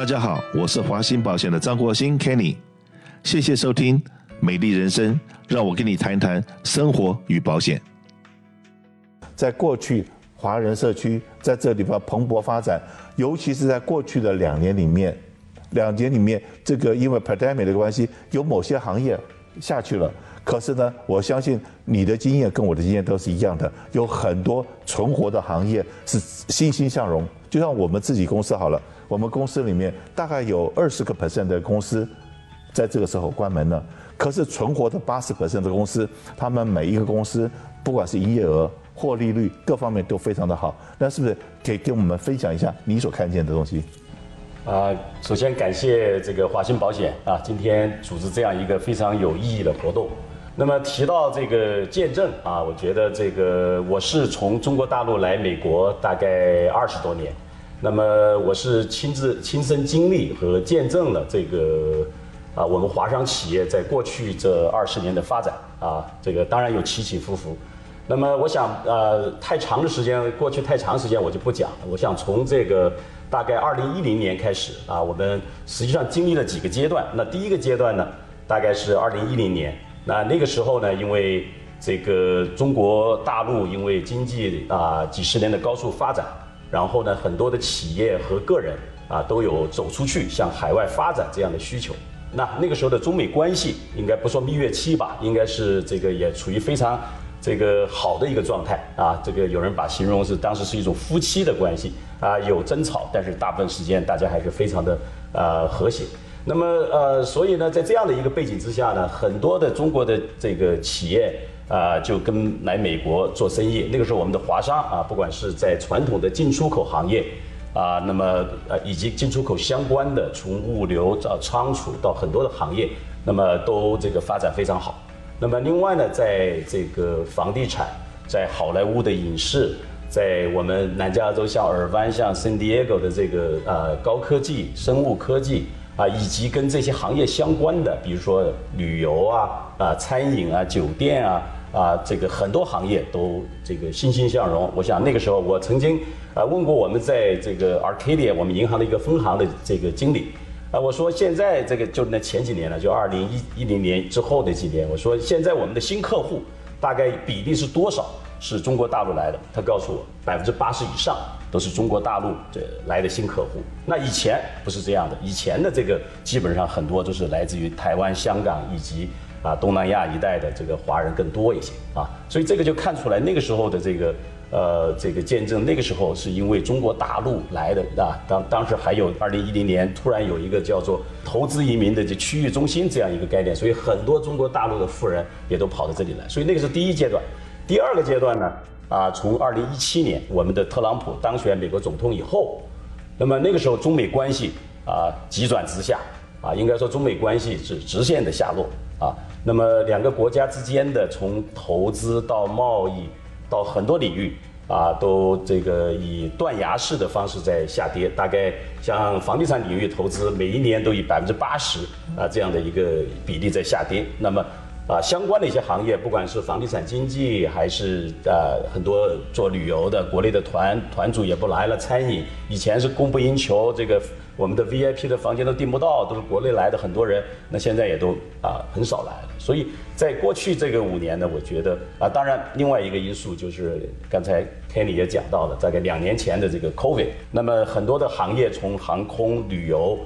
大家好，我是华兴保险的张国兴 Kenny，谢谢收听《美丽人生》，让我跟你谈谈生活与保险。在过去，华人社区在这地方蓬勃发展，尤其是在过去的两年里面，两年里面，这个因为 pandemic 的关系，有某些行业下去了。可是呢，我相信你的经验跟我的经验都是一样的，有很多存活的行业是欣欣向荣。就像我们自己公司好了，我们公司里面大概有二十个 percent 的公司在这个时候关门了，可是存活的八十 percent 的公司，他们每一个公司不管是营业额、获利率各方面都非常的好。那是不是可以跟我们分享一下你所看见的东西？啊，首先感谢这个华兴保险啊，今天组织这样一个非常有意义的活动。那么提到这个见证啊，我觉得这个我是从中国大陆来美国大概二十多年，那么我是亲自亲身经历和见证了这个啊我们华商企业在过去这二十年的发展啊，这个当然有起起伏伏。那么我想呃太长的时间过去太长时间我就不讲了，我想从这个大概二零一零年开始啊，我们实际上经历了几个阶段。那第一个阶段呢，大概是二零一零年。那那个时候呢，因为这个中国大陆因为经济啊几十年的高速发展，然后呢很多的企业和个人啊都有走出去向海外发展这样的需求。那那个时候的中美关系应该不说蜜月期吧，应该是这个也处于非常这个好的一个状态啊。这个有人把形容是当时是一种夫妻的关系啊，有争吵，但是大部分时间大家还是非常的呃和谐。那么呃，所以呢，在这样的一个背景之下呢，很多的中国的这个企业啊，就跟来美国做生意。那个时候，我们的华商啊，不管是在传统的进出口行业啊，那么呃，以及进出口相关的，从物流到仓储到很多的行业，那么都这个发展非常好。那么另外呢，在这个房地产，在好莱坞的影视，在我们南加州像尔湾、像圣地亚哥的这个呃高科技、生物科技。啊，以及跟这些行业相关的，比如说旅游啊、啊餐饮啊、酒店啊、啊这个很多行业都这个欣欣向荣。我想那个时候，我曾经啊问过我们在这个 Arcadia 我们银行的一个分行的这个经理，啊我说现在这个就那前几年了，就二零一一零年之后的几年，我说现在我们的新客户大概比例是多少？是中国大陆来的？他告诉我百分之八十以上。都是中国大陆这来的新客户。那以前不是这样的，以前的这个基本上很多都是来自于台湾、香港以及啊东南亚一带的这个华人更多一些啊。所以这个就看出来那个时候的这个呃这个见证，那个时候是因为中国大陆来的啊。当当时还有二零一零年突然有一个叫做投资移民的这区域中心这样一个概念，所以很多中国大陆的富人也都跑到这里来。所以那个是第一阶段。第二个阶段呢？啊，从二零一七年我们的特朗普当选美国总统以后，那么那个时候中美关系啊急转直下啊，应该说中美关系是直线的下落啊。那么两个国家之间的从投资到贸易到很多领域啊，都这个以断崖式的方式在下跌。大概像房地产领域投资，每一年都以百分之八十啊这样的一个比例在下跌。那么。啊，相关的一些行业，不管是房地产经济，还是呃很多做旅游的，国内的团团主也不来了。餐饮以前是供不应求，这个我们的 VIP 的房间都订不到，都是国内来的很多人，那现在也都啊很少来了。所以在过去这个五年呢，我觉得啊，当然另外一个因素就是刚才 Kenny 也讲到了，大概两年前的这个 COVID，那么很多的行业从航空、旅游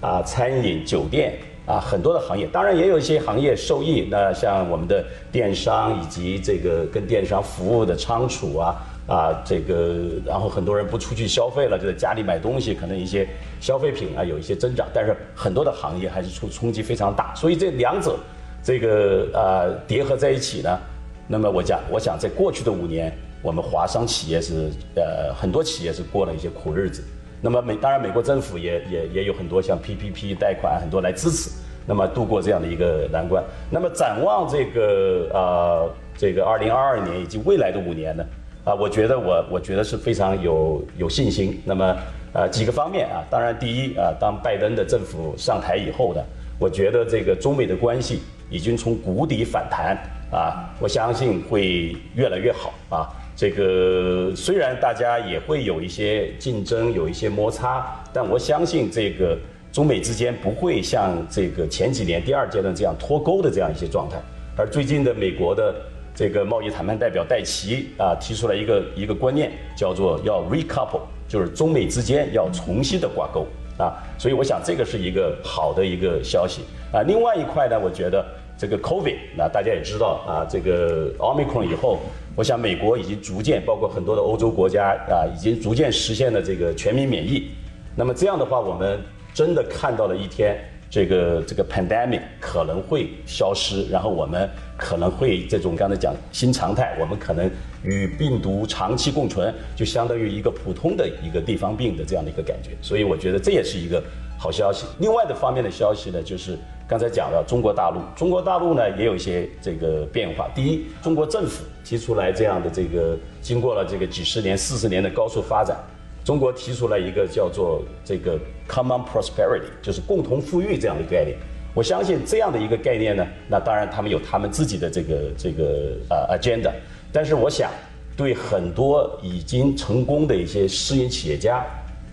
啊、餐饮、酒店。啊，很多的行业，当然也有一些行业受益。那像我们的电商以及这个跟电商服务的仓储啊，啊，这个，然后很多人不出去消费了，就在家里买东西，可能一些消费品啊有一些增长。但是很多的行业还是冲冲击非常大。所以这两者，这个呃叠合在一起呢，那么我讲，我想在过去的五年，我们华商企业是呃很多企业是过了一些苦日子。那么美当然，美国政府也也也有很多像 PPP 贷款很多来支持，那么度过这样的一个难关。那么展望这个呃这个二零二二年以及未来的五年呢，啊，我觉得我我觉得是非常有有信心。那么呃几个方面啊，当然第一啊，当拜登的政府上台以后呢，我觉得这个中美的关系已经从谷底反弹啊，我相信会越来越好啊。这个虽然大家也会有一些竞争，有一些摩擦，但我相信这个中美之间不会像这个前几年第二阶段这样脱钩的这样一些状态。而最近的美国的这个贸易谈判代表戴奇啊提出了一个一个观念，叫做要 recouple，就是中美之间要重新的挂钩啊。所以我想这个是一个好的一个消息啊。另外一块呢，我觉得。这个 COVID，那大家也知道啊，这个 Omicron 以后，我想美国已经逐渐，包括很多的欧洲国家啊，已经逐渐实现了这个全民免疫。那么这样的话，我们真的看到了一天，这个这个 pandemic 可能会消失，然后我们可能会这种刚才讲新常态，我们可能与病毒长期共存，就相当于一个普通的一个地方病的这样的一个感觉。所以我觉得这也是一个好消息。另外的方面的消息呢，就是。刚才讲了中国大陆，中国大陆呢也有一些这个变化。第一，中国政府提出来这样的这个，经过了这个几十年、四十年的高速发展，中国提出来一个叫做这个 common prosperity，就是共同富裕这样的概念。我相信这样的一个概念呢，那当然他们有他们自己的这个这个呃 agenda，但是我想对很多已经成功的一些私营企业家，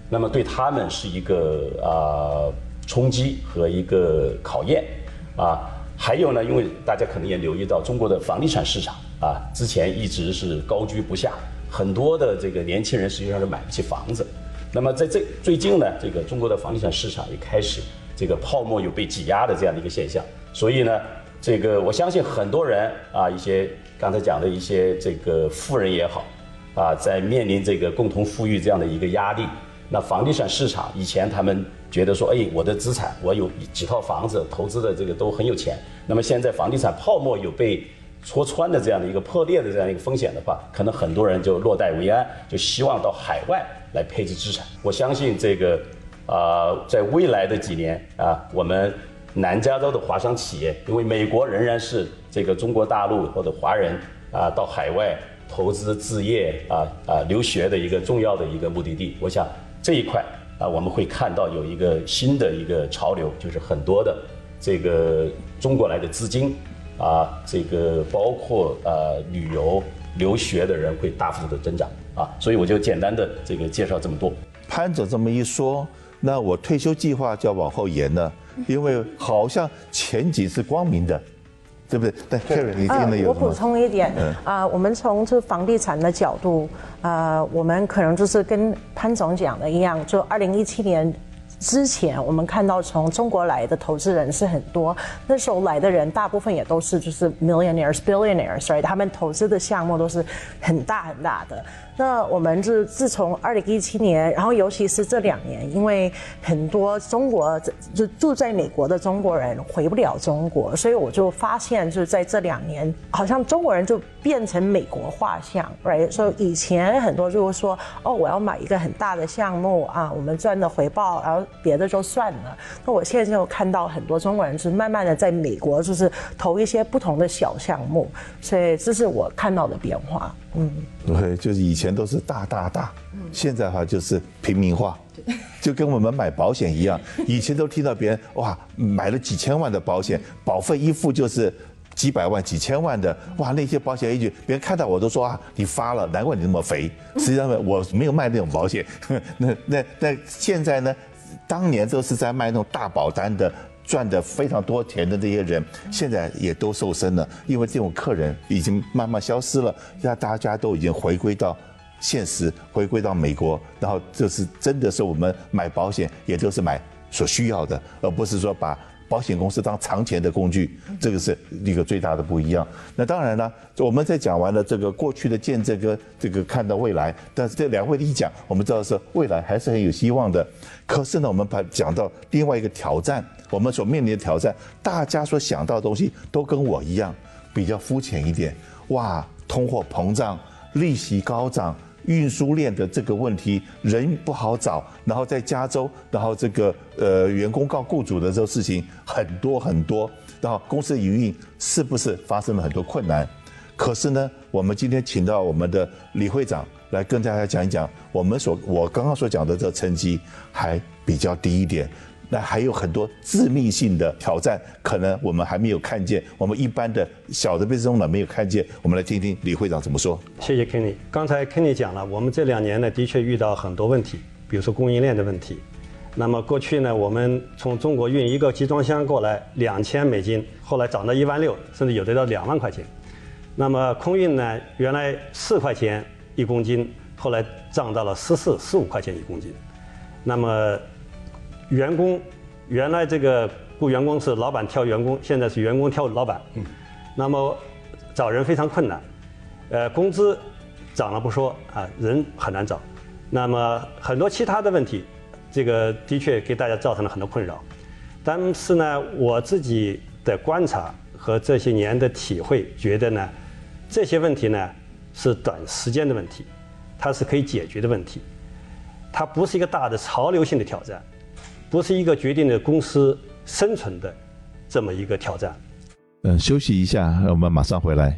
那么对他们是一个啊。冲击和一个考验，啊，还有呢，因为大家可能也留意到中国的房地产市场啊，之前一直是高居不下，很多的这个年轻人实际上是买不起房子。那么在这最近呢，这个中国的房地产市场也开始这个泡沫有被挤压的这样的一个现象。所以呢，这个我相信很多人啊，一些刚才讲的一些这个富人也好，啊，在面临这个共同富裕这样的一个压力。那房地产市场以前他们觉得说，哎，我的资产我有几套房子，投资的这个都很有钱。那么现在房地产泡沫有被戳穿的这样的一个破裂的这样一个风险的话，可能很多人就落袋为安，就希望到海外来配置资产。我相信这个啊，在未来的几年啊，我们南加州的华商企业，因为美国仍然是这个中国大陆或者华人啊到海外投资置业啊啊留学的一个重要的一个目的地，我想。这一块啊，我们会看到有一个新的一个潮流，就是很多的这个中国来的资金啊，这个包括呃旅游、留学的人会大幅度的增长啊，所以我就简单的这个介绍这么多。潘总这么一说，那我退休计划就要往后延了，因为好像前景是光明的。对不对？对，Kerry，你听的有我补充一点，啊，我们从这房地产的角度，啊，我们可能就是跟潘总讲的一样，就二零一七年。之前我们看到从中国来的投资人是很多，那时候来的人大部分也都是就是 millionaires billionaires，所以他们投资的项目都是很大很大的。那我们是自从二零一七年，然后尤其是这两年，因为很多中国就住在美国的中国人回不了中国，所以我就发现就是在这两年，好像中国人就变成美国画像，right？所以以前很多就是说，哦，我要买一个很大的项目啊，我们赚的回报，然后。别的就算了，那我现在就看到很多中国人是慢慢的在美国就是投一些不同的小项目，所以这是我看到的变化。嗯，对，就是以前都是大大大，现在哈就是平民化，就跟我们买保险一样，以前都听到别人哇买了几千万的保险，保费一付就是几百万、几千万的，哇那些保险一句，别人看到我都说啊你发了，难怪你那么肥。实际上呢我没有卖那种保险，那那那现在呢？当年都是在卖那种大保单的，赚的非常多钱的这些人，现在也都瘦身了，因为这种客人已经慢慢消失了，现在大家都已经回归到现实，回归到美国，然后就是真的是我们买保险也都是买所需要的，而不是说把。保险公司当藏钱的工具，这个是一个最大的不一样。那当然呢，我们在讲完了这个过去的见证跟这个看到未来，但是这两位一讲，我们知道是未来还是很有希望的。可是呢，我们把讲到另外一个挑战，我们所面临的挑战，大家所想到的东西都跟我一样，比较肤浅一点。哇，通货膨胀，利息高涨。运输链的这个问题，人不好找，然后在加州，然后这个呃员工告雇主的这个事情很多很多，然后公司营运是不是发生了很多困难？可是呢，我们今天请到我们的李会长来跟大家讲一讲，我们所我刚刚所讲的这个成绩还比较低一点，那还有很多致命性的挑战，可能我们还没有看见，我们一般的小的被中呢没有看见。我们来听听李会长怎么说。谢谢 Kenny。刚才 Kenny 讲了，我们这两年呢的确遇到很多问题，比如说供应链的问题。那么过去呢，我们从中国运一个集装箱过来两千美金，后来涨到一万六，甚至有的到两万块钱。那么空运呢，原来四块钱一公斤，后来涨到了十四、十五块钱一公斤。那么员工原来这个雇员工是老板挑员工，现在是员工挑老板。嗯。那么找人非常困难，呃，工资涨了不说啊，人很难找。那么很多其他的问题，这个的确给大家造成了很多困扰。但是呢，我自己的观察和这些年的体会，觉得呢，这些问题呢是短时间的问题，它是可以解决的问题，它不是一个大的潮流性的挑战。不是一个决定了公司生存的这么一个挑战。嗯，休息一下，我们马上回来。